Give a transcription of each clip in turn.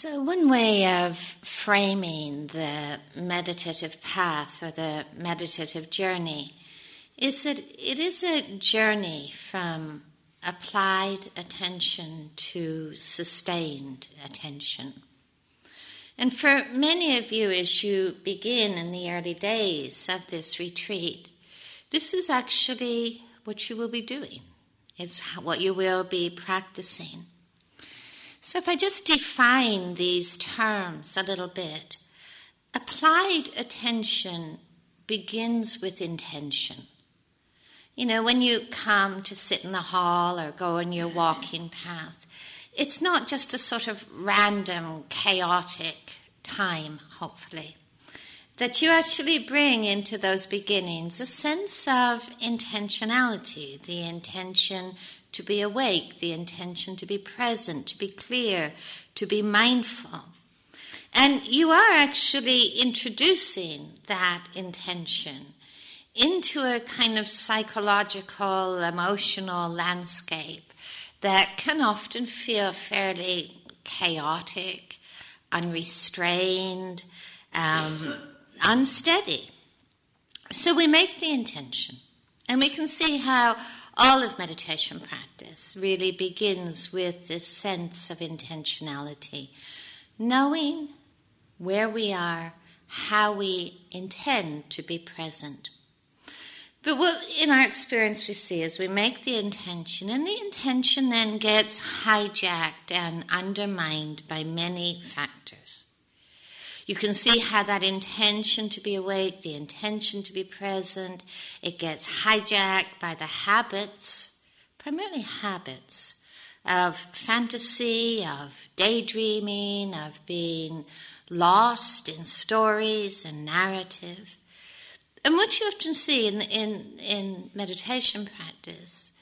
So, one way of framing the meditative path or the meditative journey is that it is a journey from applied attention to sustained attention. And for many of you, as you begin in the early days of this retreat, this is actually what you will be doing. It's what you will be practicing. So, if I just define these terms a little bit, applied attention begins with intention. You know, when you come to sit in the hall or go on your walking path, it's not just a sort of random, chaotic time, hopefully, that you actually bring into those beginnings a sense of intentionality, the intention to be awake, the intention to be present, to be clear, to be mindful. And you are actually introducing that intention into a kind of psychological, emotional landscape that can often feel fairly chaotic, unrestrained, um, unsteady. So we make the intention, and we can see how all of meditation practice really begins with this sense of intentionality, knowing where we are, how we intend to be present. But what in our experience we see is we make the intention, and the intention then gets hijacked and undermined by many factors. You can see how that intention to be awake, the intention to be present, it gets hijacked by the habits, primarily habits of fantasy, of daydreaming, of being lost in stories and narrative. And what you often see in, in, in meditation practice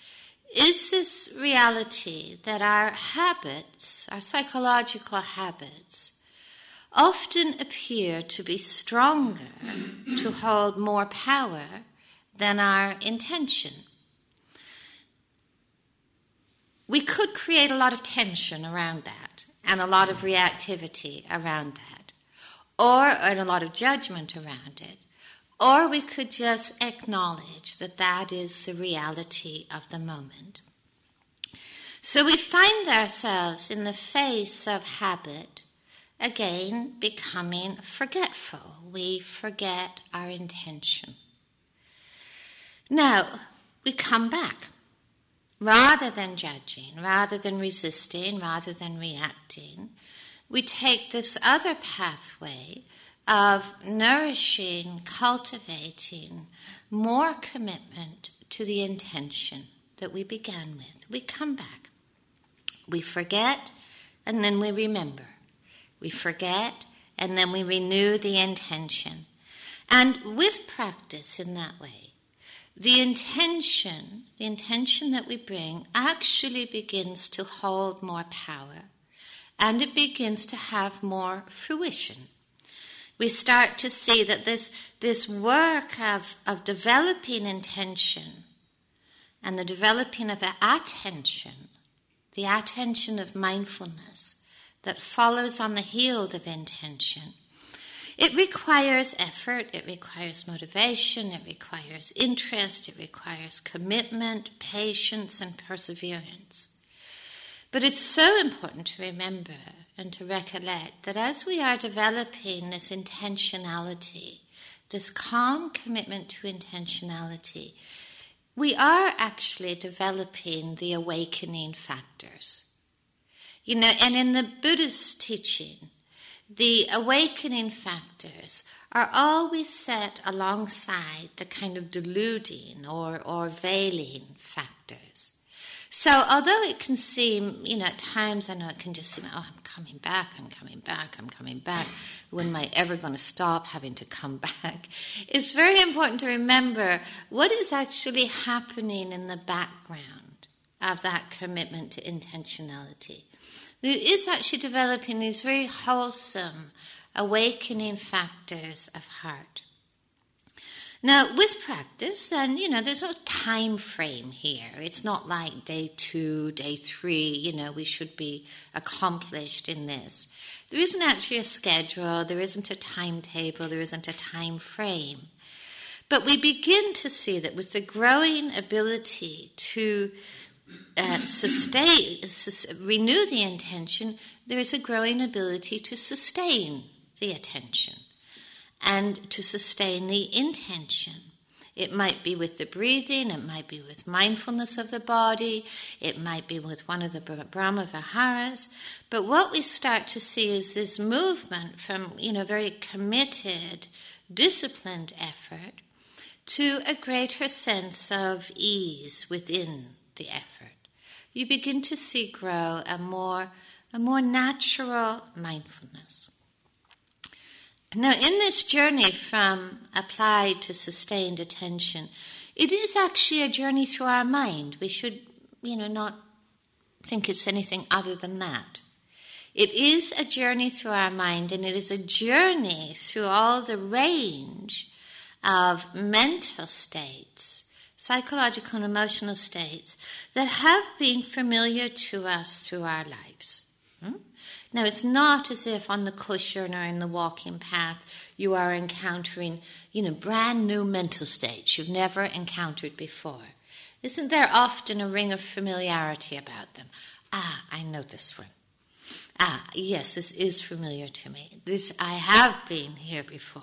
is this reality that our habits, our psychological habits, often appear to be stronger, to hold more power than our intention. We could create a lot of tension around that and a lot of reactivity around that, or and a lot of judgment around it. Or we could just acknowledge that that is the reality of the moment. So we find ourselves in the face of habit again becoming forgetful. We forget our intention. Now, we come back. Rather than judging, rather than resisting, rather than reacting, we take this other pathway of nourishing, cultivating more commitment to the intention that we began with. We come back. We forget, and then we remember. We forget and then we renew the intention. And with practice in that way, the intention, the intention that we bring, actually begins to hold more power and it begins to have more fruition. We start to see that this, this work of, of developing intention and the developing of attention, the attention of mindfulness, that follows on the heel of intention. It requires effort, it requires motivation, it requires interest, it requires commitment, patience, and perseverance. But it's so important to remember and to recollect that as we are developing this intentionality, this calm commitment to intentionality, we are actually developing the awakening factors. You know, and in the Buddhist teaching, the awakening factors are always set alongside the kind of deluding or, or veiling factors. So, although it can seem, you know, at times I know it can just seem, oh, I'm coming back, I'm coming back, I'm coming back. When am I ever going to stop having to come back? It's very important to remember what is actually happening in the background of that commitment to intentionality who is actually developing these very wholesome awakening factors of heart. Now, with practice, and you know, there's no time frame here. It's not like day two, day three, you know, we should be accomplished in this. There isn't actually a schedule, there isn't a timetable, there isn't a time frame. But we begin to see that with the growing ability to uh, sustain, sus- renew the intention, there is a growing ability to sustain the attention and to sustain the intention. It might be with the breathing, it might be with mindfulness of the body, it might be with one of the Brahma Viharas. But what we start to see is this movement from, you know, very committed, disciplined effort to a greater sense of ease within the effort. You begin to see grow a more, a more natural mindfulness. Now, in this journey from applied to sustained attention, it is actually a journey through our mind. We should, you know, not think it's anything other than that. It is a journey through our mind, and it is a journey through all the range of mental states, psychological and emotional states that have been familiar to us through our lives. Hmm? Now, it's not as if on the cushion or in the walking path you are encountering, you know, brand new mental states you've never encountered before. Isn't there often a ring of familiarity about them? Ah, I know this one. Ah, yes, this is familiar to me. This I have been here before.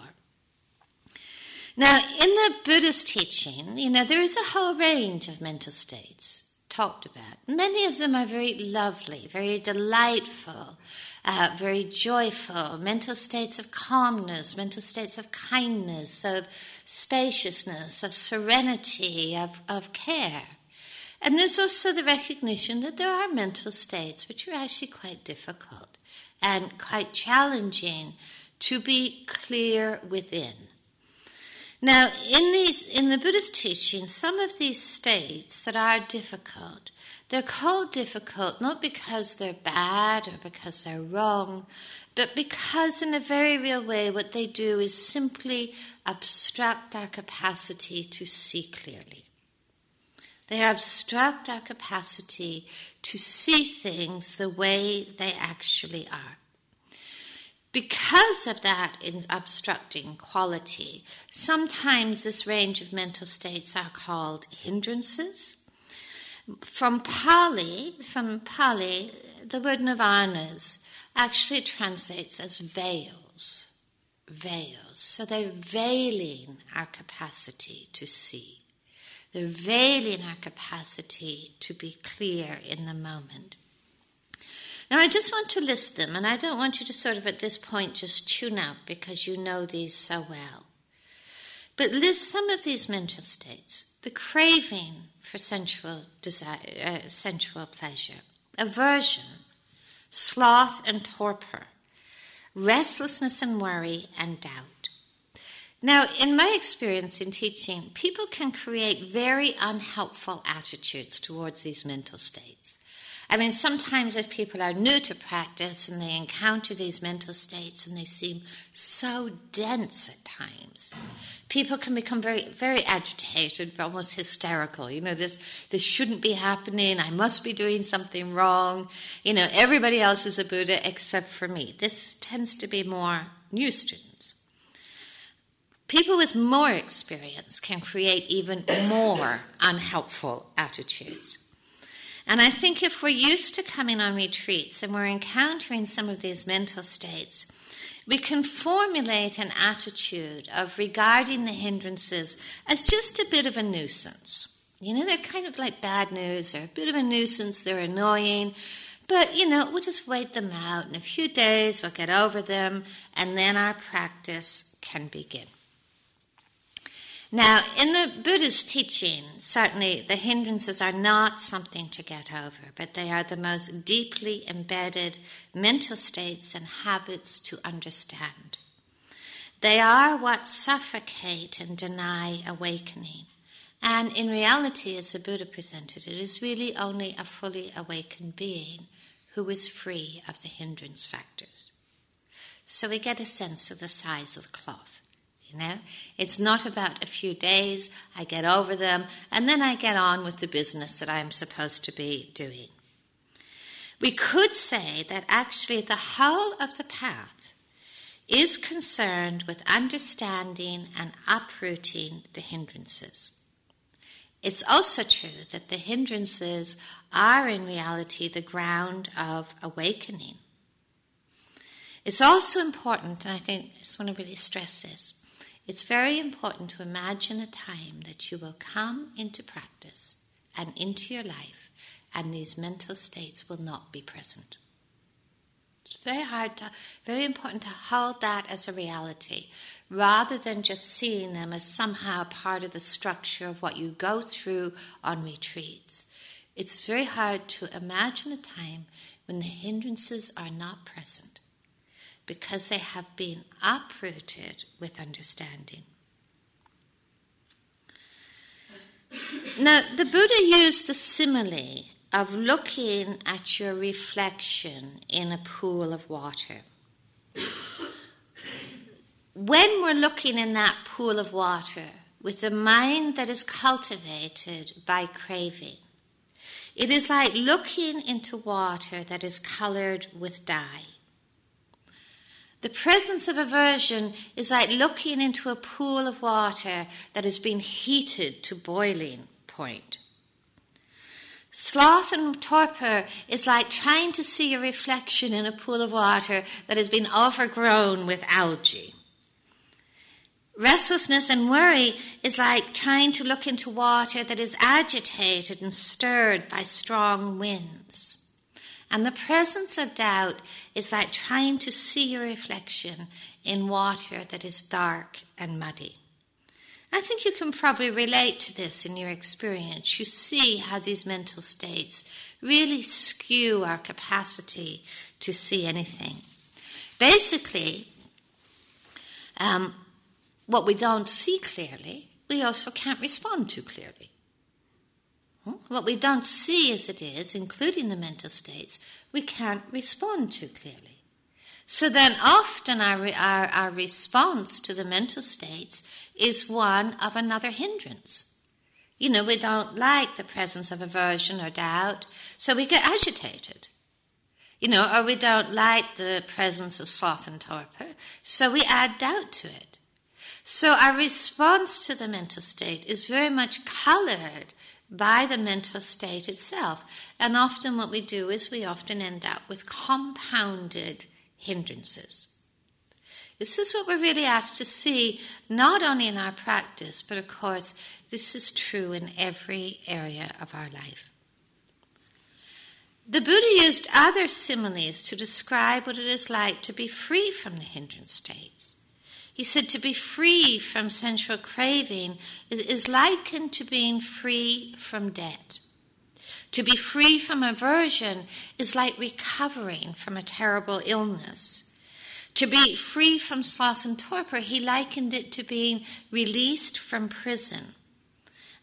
Now, in the Buddhist teaching, you know, there is a whole range of mental states talked about. Many of them are very lovely, very delightful, uh, very joyful, mental states of calmness, mental states of kindness, of spaciousness, of serenity, of, of care. And there's also the recognition that there are mental states which are actually quite difficult and quite challenging to be clear within. Now, in these, in the Buddhist teaching, some of these states that are difficult, they're called difficult not because they're bad or because they're wrong, but because, in a very real way, what they do is simply obstruct our capacity to see clearly. They obstruct our capacity to see things the way they actually are. Because of that obstructing quality, sometimes this range of mental states are called hindrances. From Pali, from Pali, the word nivaranas actually translates as veils. Veils. So they're veiling our capacity to see. They're veiling our capacity to be clear in the moment. Now, I just want to list them, and I don't want you to sort of at this point just tune out because you know these so well. But list some of these mental states the craving for sensual, desire, uh, sensual pleasure, aversion, sloth and torpor, restlessness and worry, and doubt. Now, in my experience in teaching, people can create very unhelpful attitudes towards these mental states. I mean, sometimes if people are new to practice and they encounter these mental states and they seem so dense at times, people can become very, very agitated, almost hysterical. You know, this, this shouldn't be happening. I must be doing something wrong. You know, everybody else is a Buddha except for me. This tends to be more new students. People with more experience can create even more unhelpful attitudes. And I think if we're used to coming on retreats and we're encountering some of these mental states, we can formulate an attitude of regarding the hindrances as just a bit of a nuisance. You know, they're kind of like bad news, they're a bit of a nuisance, they're annoying, but you know, we'll just wait them out. In a few days, we'll get over them, and then our practice can begin. Now, in the Buddhist teaching, certainly the hindrances are not something to get over, but they are the most deeply embedded mental states and habits to understand. They are what suffocate and deny awakening. And in reality, as the Buddha presented it, is really only a fully awakened being who is free of the hindrance factors. So we get a sense of the size of the cloth You know, it's not about a few days, I get over them, and then I get on with the business that I'm supposed to be doing. We could say that actually the whole of the path is concerned with understanding and uprooting the hindrances. It's also true that the hindrances are in reality the ground of awakening. It's also important, and I think I just want to really stress this, it's very important to imagine a time that you will come into practice and into your life, and these mental states will not be present. It's very hard to, very important to hold that as a reality, rather than just seeing them as somehow part of the structure of what you go through on retreats. It's very hard to imagine a time when the hindrances are not present because they have been uprooted with understanding. Now, the Buddha used the simile of looking at your reflection in a pool of water. When we're looking in that pool of water with a mind that is cultivated by craving, it is like looking into water that is colored with dye. The presence of aversion is like looking into a pool of water that has been heated to boiling point. Sloth and torpor is like trying to see a reflection in a pool of water that has been overgrown with algae. Restlessness and worry is like trying to look into water that is agitated and stirred by strong winds. And the presence of doubt is like trying to see your reflection in water that is dark and muddy. I think you can probably relate to this in your experience. You see how these mental states really skew our capacity to see anything. Basically, um, what we don't see clearly, we also can't respond to clearly. What we don't see as it is, including the mental states, we can't respond to clearly. So then often our, our, our response to the mental states is one of another hindrance. You know, we don't like the presence of aversion or doubt, so we get agitated. You know, or we don't like the presence of sloth and torpor, so we add doubt to it. So our response to the mental state is very much colored by the mental state itself. And often what we do is we often end up with compounded hindrances. This is what we're really asked to see, not only in our practice, but of course, this is true in every area of our life. The Buddha used other similes to describe what it is like to be free from the hindrance states. He said to be free from sensual craving is, is likened to being free from debt. To be free from aversion is like recovering from a terrible illness. To be free from sloth and torpor, he likened it to being released from prison.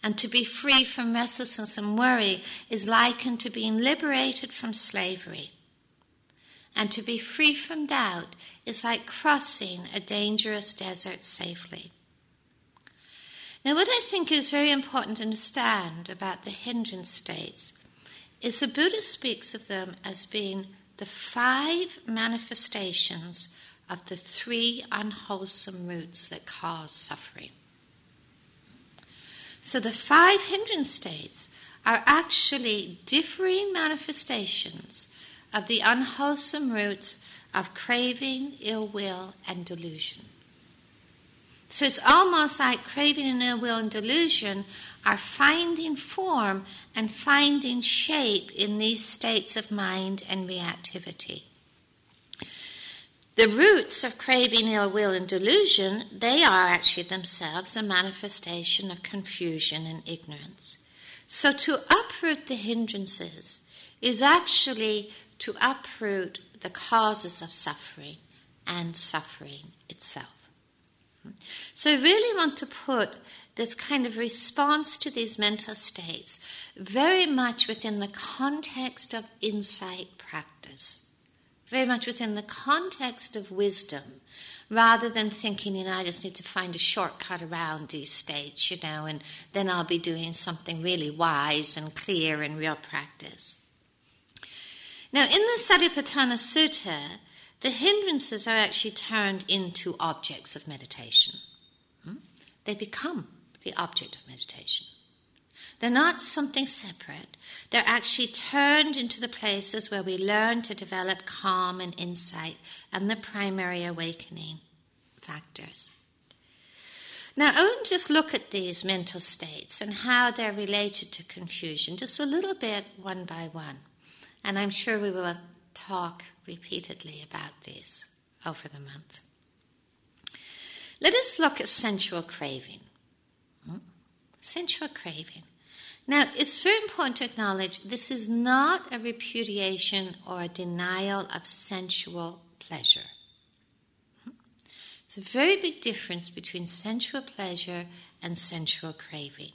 And to be free from restlessness and worry is likened to being liberated from slavery. And to be free from doubt is like crossing a dangerous desert safely. Now, what I think is very important to understand about the hindrance states is the Buddha speaks of them as being the five manifestations of the three unwholesome roots that cause suffering. So the five hindrance states are actually differing manifestations of the unwholesome roots of craving, ill will, and delusion. So it's almost like craving and ill will and delusion are finding form and finding shape in these states of mind and reactivity. The roots of craving, ill will, and delusion, they are actually themselves a manifestation of confusion and ignorance. So to uproot the hindrances is actually to uproot the causes of suffering and suffering itself. So, I really want to put this kind of response to these mental states very much within the context of insight practice. very much within the context of wisdom, rather than thinking, you know, I just need to find a shortcut around these states, you know, and then I'll be doing something really wise and clear in real practice. Now, in the Satipatthana Sutta, the hindrances are actually turned into objects of meditation. Hmm? They become the object of meditation. They're not something separate. They're actually turned into the places where we learn to develop calm and insight and the primary awakening factors. Now, to just look at these mental states and how they're related to confusion, just a little bit one by one. And I'm sure we will talk repeatedly about these over the month. Let us look at sensual craving. Hmm? Sensual craving. Now, it's very important to acknowledge this is not a repudiation or a denial of sensual pleasure. Hmm? It's a very big difference between sensual pleasure and sensual craving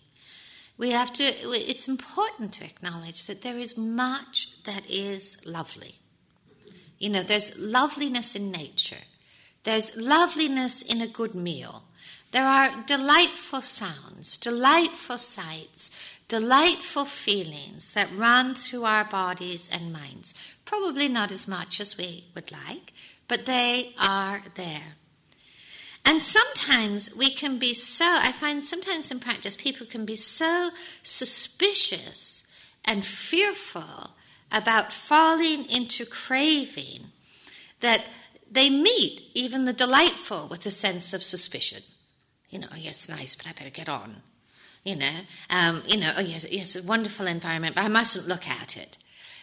we have to, it's important to acknowledge that there is much that is lovely. You know, there's loveliness in nature, there's loveliness in a good meal. There are delightful sounds, delightful sights, delightful feelings that run through our bodies and minds. Probably not as much as we would like, but they are there. And sometimes we can be so, I find sometimes in practice, people can be so suspicious and fearful about falling into craving that they meet even the delightful with a sense of suspicion. You know, oh, yes, nice, but I better get on. You know, um, you know, oh yes, yes, a wonderful environment, but I mustn't look at it.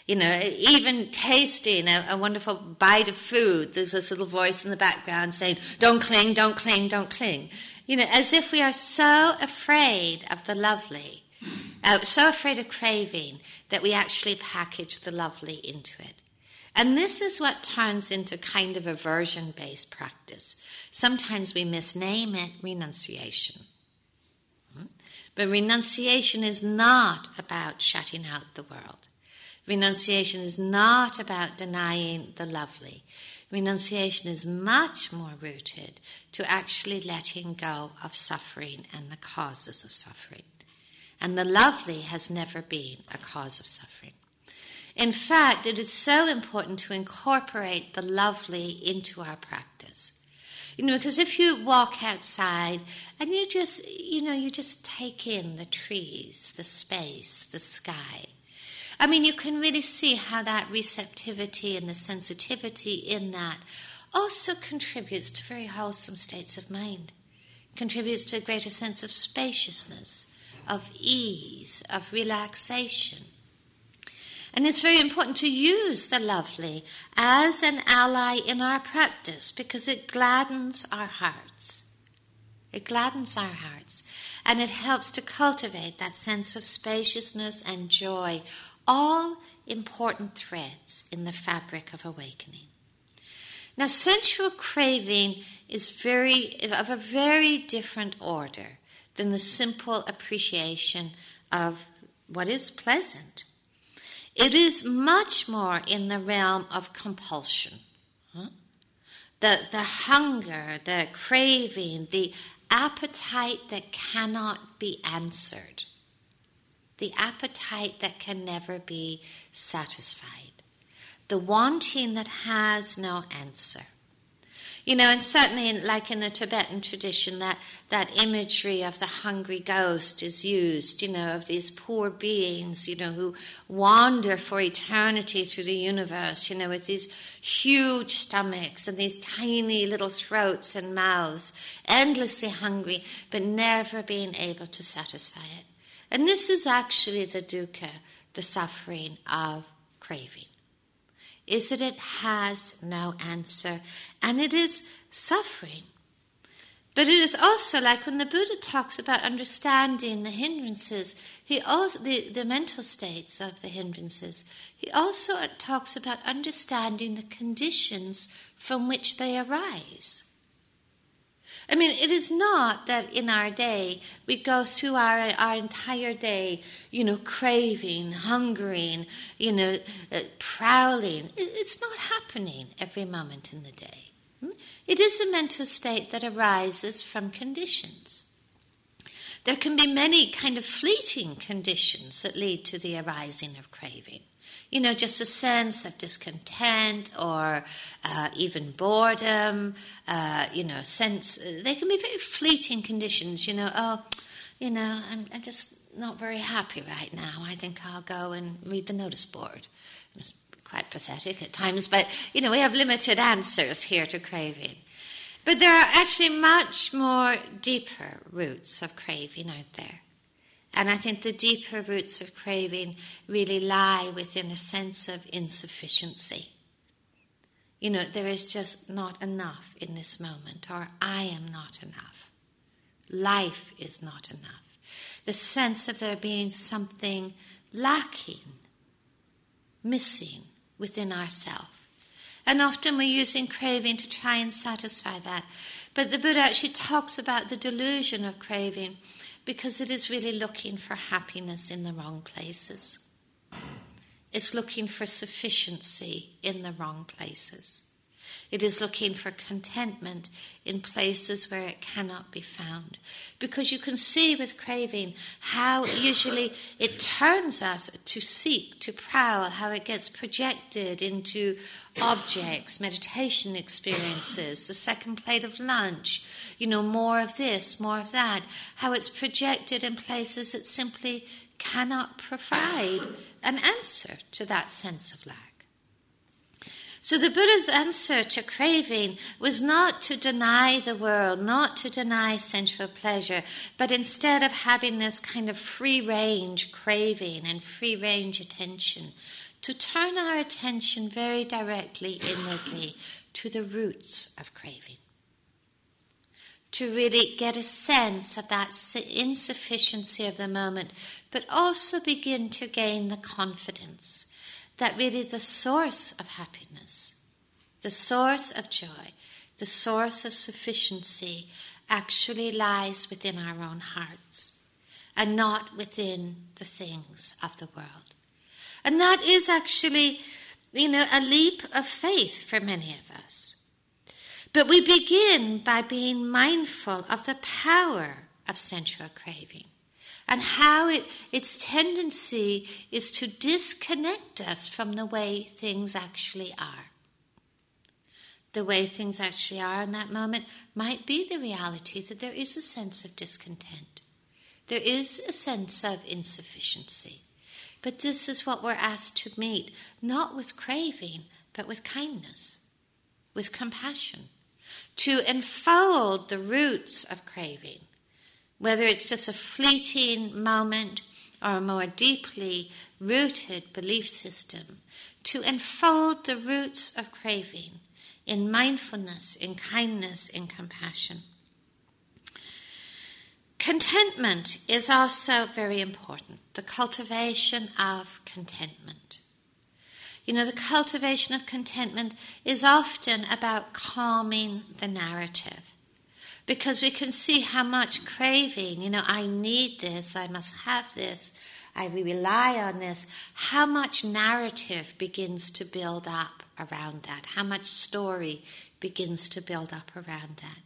You know, even tasting a, a, wonderful bite of food, there's this little voice in the background saying, Don't cling, don't cling, don't cling. You know, as if we are so afraid of the lovely, uh, so afraid of craving, that we actually package the lovely into it. And this is what turns into kind of aversion based practice. Sometimes we misname it renunciation. Hmm? But renunciation is not about shutting out the world. Renunciation is not about denying the lovely. Renunciation is much more rooted to actually letting go of suffering and the causes of suffering. And the lovely has never been a cause of suffering. In fact, it is so important to incorporate the lovely into our practice. You know, because if you walk outside and you just, you know, you just take in the trees, the space, the sky, I mean, you can really see how that receptivity and the sensitivity in that also contributes to very wholesome states of mind, contributes to a greater sense of spaciousness, of ease, of relaxation. And it's very important to use the lovely as an ally in our practice because it gladdens our hearts. It gladdens our hearts and it helps to cultivate that sense of spaciousness and joy all important threads in the fabric of awakening. Now, sensual craving is very of a very different order than the simple appreciation of what is pleasant. It is much more in the realm of compulsion. The, the hunger, the craving, the appetite that cannot be answered the appetite that can never be satisfied, the wanting that has no answer. You know, and certainly, in, like in the Tibetan tradition, that, that imagery of the hungry ghost is used, you know, of these poor beings, you know, who wander for eternity through the universe, you know, with these huge stomachs and these tiny little throats and mouths, endlessly hungry, but never being able to satisfy it. And this is actually the dukkha, the suffering of craving. Is that it has no answer and it is suffering. But it is also like when the Buddha talks about understanding the hindrances, he also the, the mental states of the hindrances, he also talks about understanding the conditions from which they arise. I mean, it is not that in our day we go through our, our entire day, you know, craving, hungering, you know, uh, prowling. It's not happening every moment in the day. Hmm? It is a mental state that arises from conditions. There can be many kind of fleeting conditions that lead to the arising of craving you know, just a sense of discontent or uh, even boredom, uh, you know, sense, they can be very fleeting conditions, you know, oh, you know, I'm, I'm just not very happy right now. I think I'll go and read the notice board. It's quite pathetic at times, but, you know, we have limited answers here to craving. But there are actually much more deeper roots of craving out there. And I think the deeper roots of craving really lie within a sense of insufficiency. You know, there is just not enough in this moment, or I am not enough. Life is not enough. The sense of there being something lacking, missing within ourselves. And often we're using craving to try and satisfy that. But the Buddha actually talks about the delusion of craving because it is really looking for happiness in the wrong places. It's looking for sufficiency in the wrong places. It is looking for contentment in places where it cannot be found. Because you can see with craving how usually it turns us to seek, to prowl, how it gets projected into objects, meditation experiences, the second plate of lunch, you know, more of this, more of that, how it's projected in places that simply cannot provide an answer to that sense of lack. So the Buddha's answer to craving was not to deny the world, not to deny sensual pleasure, but instead of having this kind of free range craving and free range attention, to turn our attention very directly inwardly to the roots of craving. To really get a sense of that insufficiency of the moment, but also begin to gain the confidence that really the source of happiness, the source of joy, the source of sufficiency actually lies within our own hearts and not within the things of the world. And that is actually, you know, a leap of faith for many of us. But we begin by being mindful of the power of sensual craving and how it, its tendency is to disconnect us from the way things actually are. The way things actually are in that moment might be the reality that there is a sense of discontent. There is a sense of insufficiency. But this is what we're asked to meet, not with craving, but with kindness, with compassion, to enfold the roots of craving whether it's just a fleeting moment or a more deeply rooted belief system, to enfold the roots of craving in mindfulness, in kindness, in compassion. Contentment is also very important, the cultivation of contentment. You know, the cultivation of contentment is often about calming the narrative because we can see how much craving, you know, I need this, I must have this, I rely on this, how much narrative begins to build up around that, how much story begins to build up around that.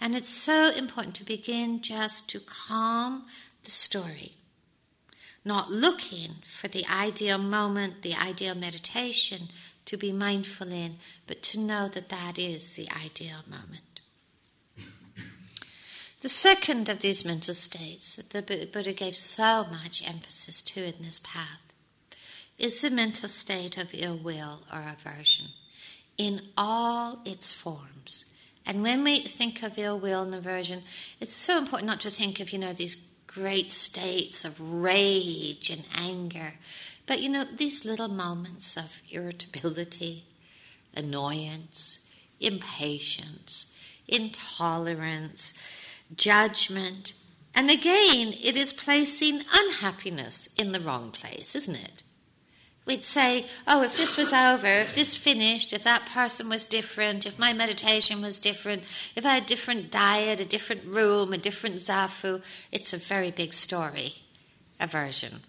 And it's so important to begin just to calm the story. Not looking for the ideal moment, the ideal meditation to be mindful in, but to know that that is the ideal moment. The second of these mental states that the Buddha gave so much emphasis to in this path is the mental state of ill will or aversion in all its forms. And when we think of ill will and aversion, it's so important not to think of, you know, these great states of rage and anger, but, you know, these little moments of irritability, annoyance, impatience, intolerance judgment. And again, it is placing unhappiness in the wrong place, isn't it? We'd say, oh, if this was over, if this finished, if that person was different, if my meditation was different, if I had a different diet, a different room, a different zafu, it's a very big story, aversion.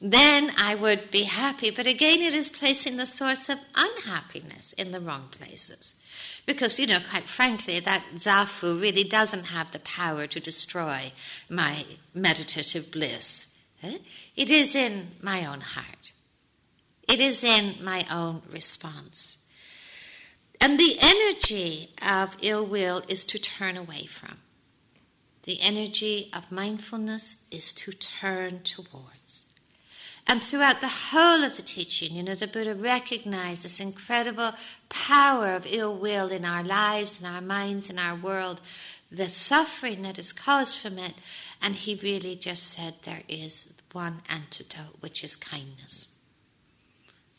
Then I would be happy. But again, it is placing the source of unhappiness in the wrong places. Because, you know, quite frankly, that zafu really doesn't have the power to destroy my meditative bliss. It is in my own heart. It is in my own response. And the energy of ill will is to turn away from. The energy of mindfulness is to turn towards. And throughout the whole of the teaching, you know, the Buddha recognized this incredible power of ill will in our lives, in our minds, in our world, the suffering that is caused from it. And he really just said there is one antidote, which is kindness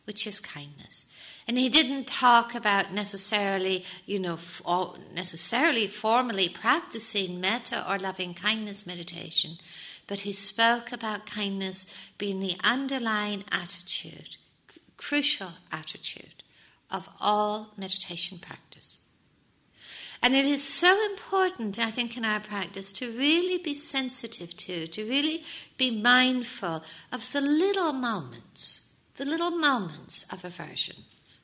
which is kindness. And he didn't talk about necessarily, you know, necessarily formally practicing metta or loving kindness meditation, but he spoke about kindness being the underlying attitude, crucial attitude of all meditation practice. And it is so important, I think, in our practice to really be sensitive to, to really be mindful of the little moments the little moments of aversion,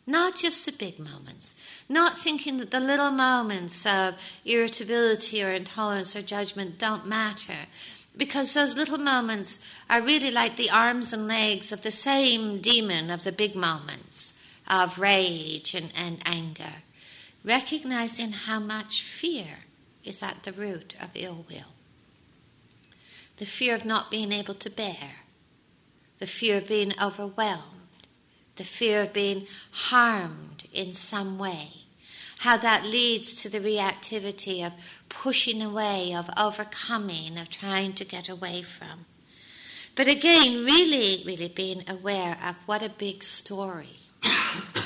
not just the big moments, not thinking that the little moments of irritability or intolerance or judgment don't matter, because those little moments are really like the arms and legs of the same demon of the big moments of rage and, and anger, recognizing how much fear is at the root of ill will. The fear of not being able to bear, the fear of being overwhelmed, the fear of being harmed in some way. How that leads to the reactivity of pushing away, of overcoming, of trying to get away from. But again, really, really being aware of what a big story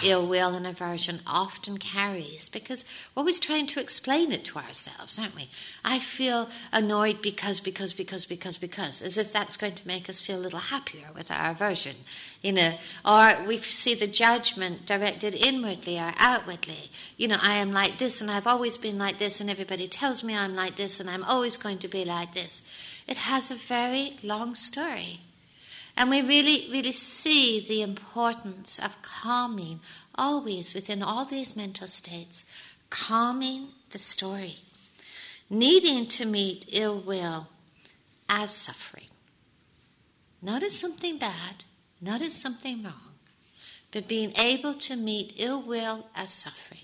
ill will and aversion often carries because we're always trying to explain it to ourselves, aren't we? I feel annoyed because, because, because, because, because, as if that's going to make us feel a little happier with our aversion, you know, or we see the judgment directed inwardly or outwardly. You know, I am like this and I've always been like this, and everybody tells me I'm like this and I'm always going to be like this. It has a very long story. And we really, really see the importance of calming always within all these mental states, calming the story, needing to meet ill will as suffering, not as something bad, not as something wrong, but being able to meet ill will as suffering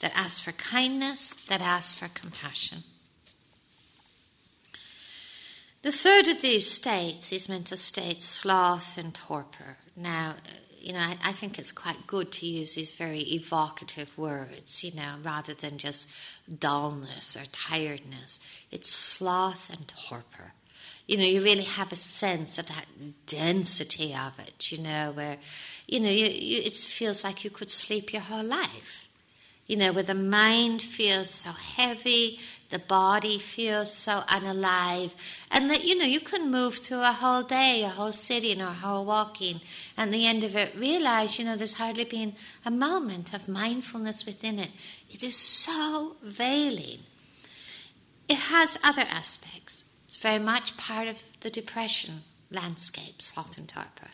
that asks for kindness, that asks for compassion. The third of these states is mental states, sloth and torpor. Now, you know, I, I, think it's quite good to use these very evocative words, you know, rather than just dullness or tiredness. It's sloth and torpor. You know, you really have a sense of that density of it, you know, where, you know, you, you, it feels like you could sleep your whole life. You know, where the mind feels so heavy, the body feels so unalive, and that you know you can move through a whole day, a whole sitting, or a whole walking, and the end of it realize you know there's hardly been a moment of mindfulness within it. It is so veiling. It has other aspects. It's very much part of the depression landscape, sloth and torpor.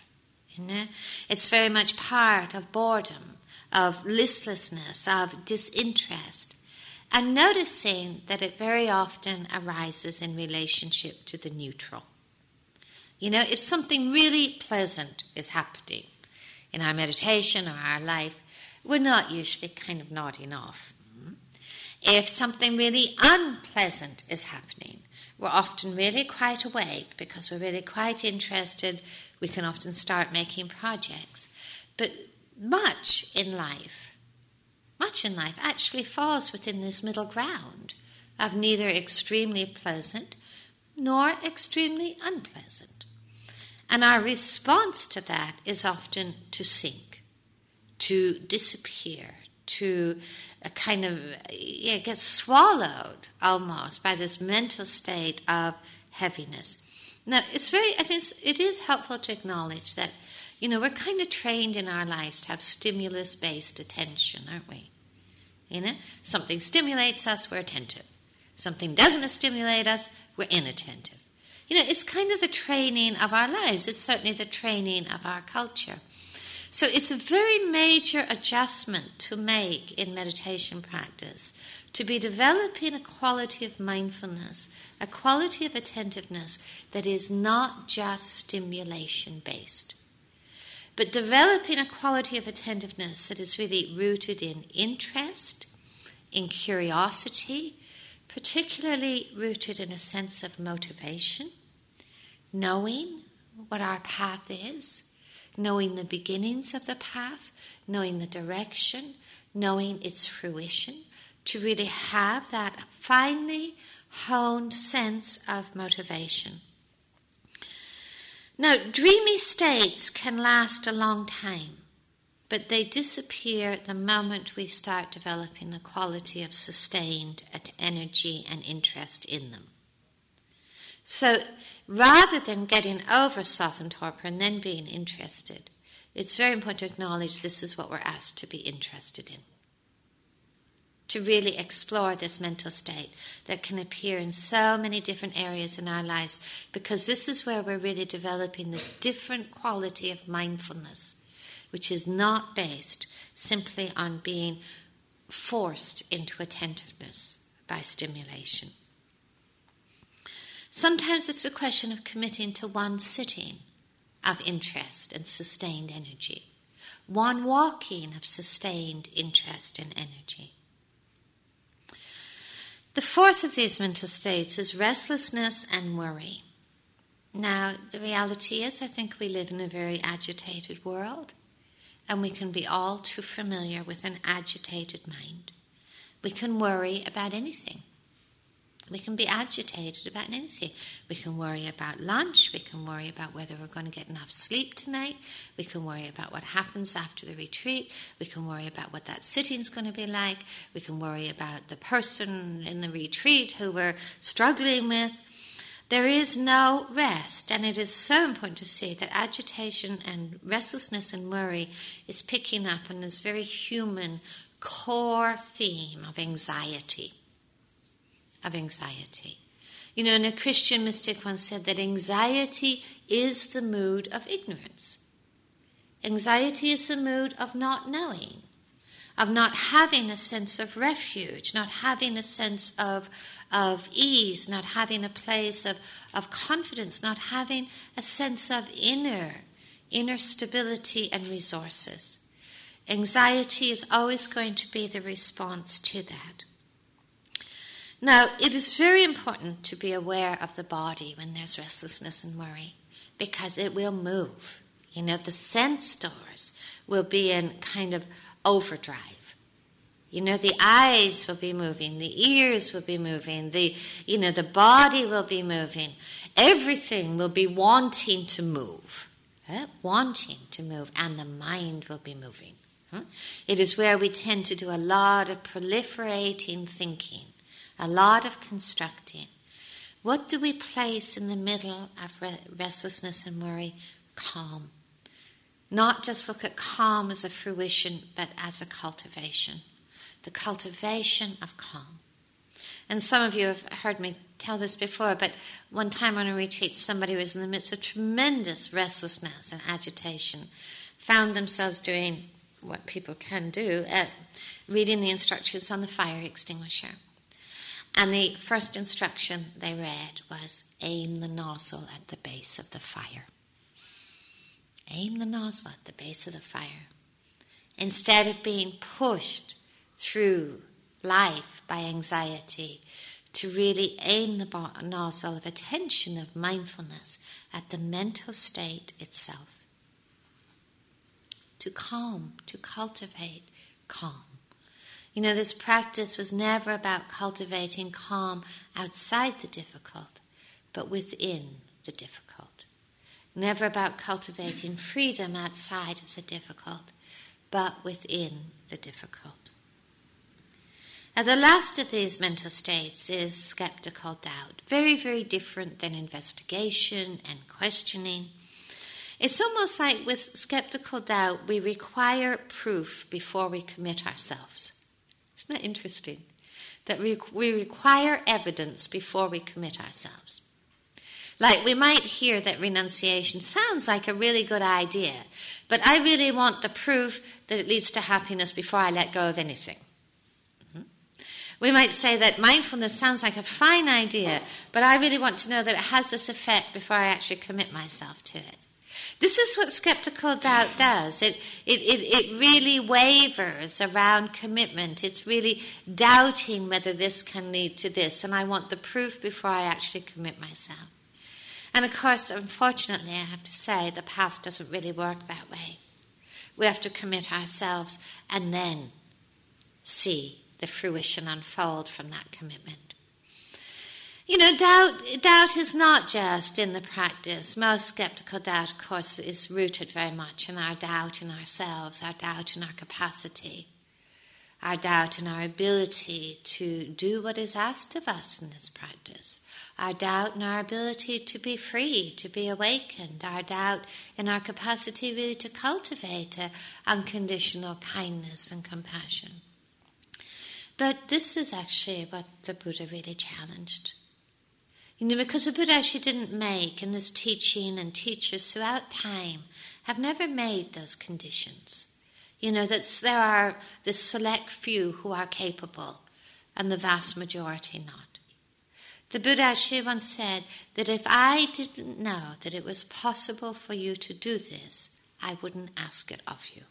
You know, it's very much part of boredom, of listlessness, of disinterest and noticing that it very often arises in relationship to the neutral. You know, if something really pleasant is happening in our meditation or our life, we're not usually kind of nodding off. If something really unpleasant is happening, we're often really quite awake because we're really quite interested. We can often start making projects. But much in life much in life actually falls within this middle ground of neither extremely pleasant nor extremely unpleasant. And our response to that is often to sink, to disappear, to a kind of yeah, get swallowed almost by this mental state of heaviness. Now, it's very, I think it is helpful to acknowledge that You know, we're kind of trained in our lives to have stimulus based attention, aren't we? You know, something stimulates us, we're attentive. Something doesn't stimulate us, we're inattentive. You know, it's kind of the training of our lives. It's certainly the training of our culture. So it's a very major adjustment to make in meditation practice to be developing a quality of mindfulness, a quality of attentiveness that is not just stimulation based, but developing a quality of attentiveness that is really rooted in interest, in curiosity, particularly rooted in a sense of motivation, knowing what our path is, knowing the beginnings of the path, knowing the direction, knowing its fruition, to really have that finely honed sense of motivation. Now, dreamy states can last a long time, but they disappear the moment we start developing the quality of sustained energy and interest in them. So, rather than getting over sloth and torpor and then being interested, it's very important to acknowledge this is what we're asked to be interested in to really explore this mental state that can appear in so many different areas in our lives because this is where we're really developing this different quality of mindfulness, which is not based simply on being forced into attentiveness by stimulation. Sometimes it's a question of committing to one sitting of interest and sustained energy, one walking of sustained interest and energy. The fourth of these mental states is restlessness and worry. Now, the reality is, I think we live in a very agitated world, and we can be all too familiar with an agitated mind. We can worry about anything. We can be agitated about anything. We can worry about lunch. We can worry about whether we're going to get enough sleep tonight. We can worry about what happens after the retreat. We can worry about what that sitting's going to be like. We can worry about the person in the retreat who we're struggling with. There is no rest, and it is so important to see that agitation and restlessness and worry is picking up on this very human core theme of anxiety of anxiety. You know, and a Christian mystic once said that anxiety is the mood of ignorance. Anxiety is the mood of not knowing, of not having a sense of refuge, not having a sense of, of ease, not having a place of, of confidence, not having a sense of inner, inner stability and resources. Anxiety is always going to be the response to that. Now, it is very important to be aware of the body when there's restlessness and worry because it will move. You know, the sense doors will be in kind of overdrive. You know, the eyes will be moving, the ears will be moving, the you know, the body will be moving. Everything will be wanting to move. Eh? Wanting to move, and the mind will be moving. It is where we tend to do a lot of proliferating thinking a lot of constructing. What do we place in the middle of restlessness and worry? Calm. Not just look at calm as a fruition, but as a cultivation. The cultivation of calm. And some of you have heard me tell this before, but one time on a retreat, somebody was in the midst of tremendous restlessness and agitation, found themselves doing what people can do at reading the instructions on the fire extinguisher. And the first instruction they read was aim the nozzle at the base of the fire. Aim the nozzle at the base of the fire. Instead of being pushed through life by anxiety, to really aim the nozzle of attention, of mindfulness at the mental state itself. To calm, to cultivate calm. You know, this practice was never about cultivating calm outside the difficult, but within the difficult. Never about cultivating freedom outside of the difficult, but within the difficult. Now, the last of these mental states is skeptical doubt. Very, very different than investigation and questioning. It's almost like with skeptical doubt, we require proof before we commit ourselves. Isn't that interesting? That we, we require evidence before we commit ourselves. Like we might hear that renunciation sounds like a really good idea, but I really want the proof that it leads to happiness before I let go of anything. Mm-hmm. We might say that mindfulness sounds like a fine idea, but I really want to know that it has this effect before I actually commit myself to it. This is what skeptical doubt does. It, it, it, it really wavers around commitment. It's really doubting whether this can lead to this, and I want the proof before I actually commit myself. And of course, unfortunately, I have to say, the path doesn't really work that way. We have to commit ourselves and then see the fruition unfold from that commitment. You know, doubt, doubt is not just in the practice. Most skeptical doubt, of course, is rooted very much in our doubt in ourselves, our doubt in our capacity, our doubt in our ability to do what is asked of us in this practice, our doubt in our ability to be free, to be awakened, our doubt in our capacity really to cultivate unconditional kindness and compassion. But this is actually what the Buddha really challenged. You know, because the Buddha actually didn't make, and this teaching and teachers throughout time have never made those conditions. You know, that there are this select few who are capable, and the vast majority not. The Buddha actually once said that if I didn't know that it was possible for you to do this, I wouldn't ask it of you.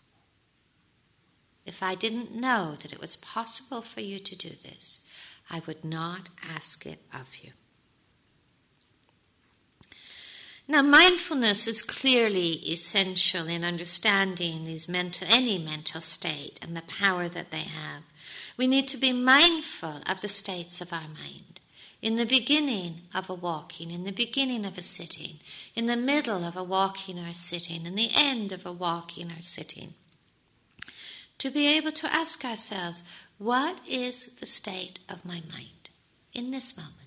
If I didn't know that it was possible for you to do this, I would not ask it of you. Now, mindfulness is clearly essential in understanding these mental, any mental state and the power that they have. We need to be mindful of the states of our mind. In the beginning of a walking, in the beginning of a sitting, in the middle of a walking or sitting, in the end of a walking or sitting. To be able to ask ourselves, what is the state of my mind in this moment?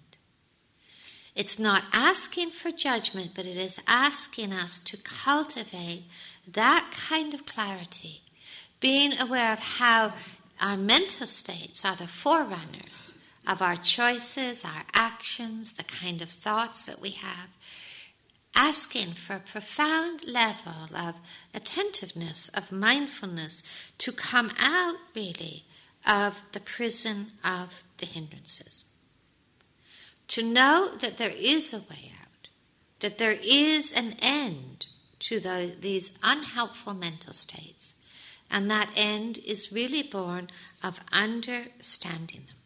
It's not asking for judgment, but it is asking us to cultivate that kind of clarity, being aware of how our mental states are the forerunners of our choices, our actions, the kind of thoughts that we have, asking for a profound level of attentiveness, of mindfulness to come out really of the prison of the hindrances to know that there is a way out, that there is an end to the, these unhelpful mental states. And that end is really born of understanding them,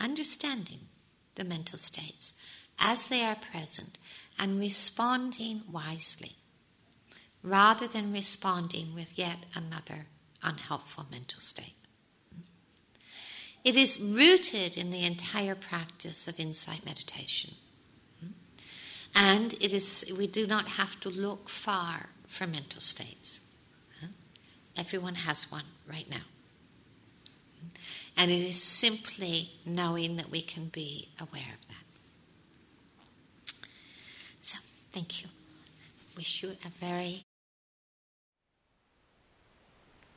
understanding the mental states as they are present and responding wisely, rather than responding with yet another unhelpful mental state. It is rooted in the entire practice of insight meditation. And it is, we do not have to look far for mental states. Everyone has one right now. And it is simply knowing that we can be aware of that. So, thank you. Wish you a very.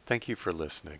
Thank you for listening.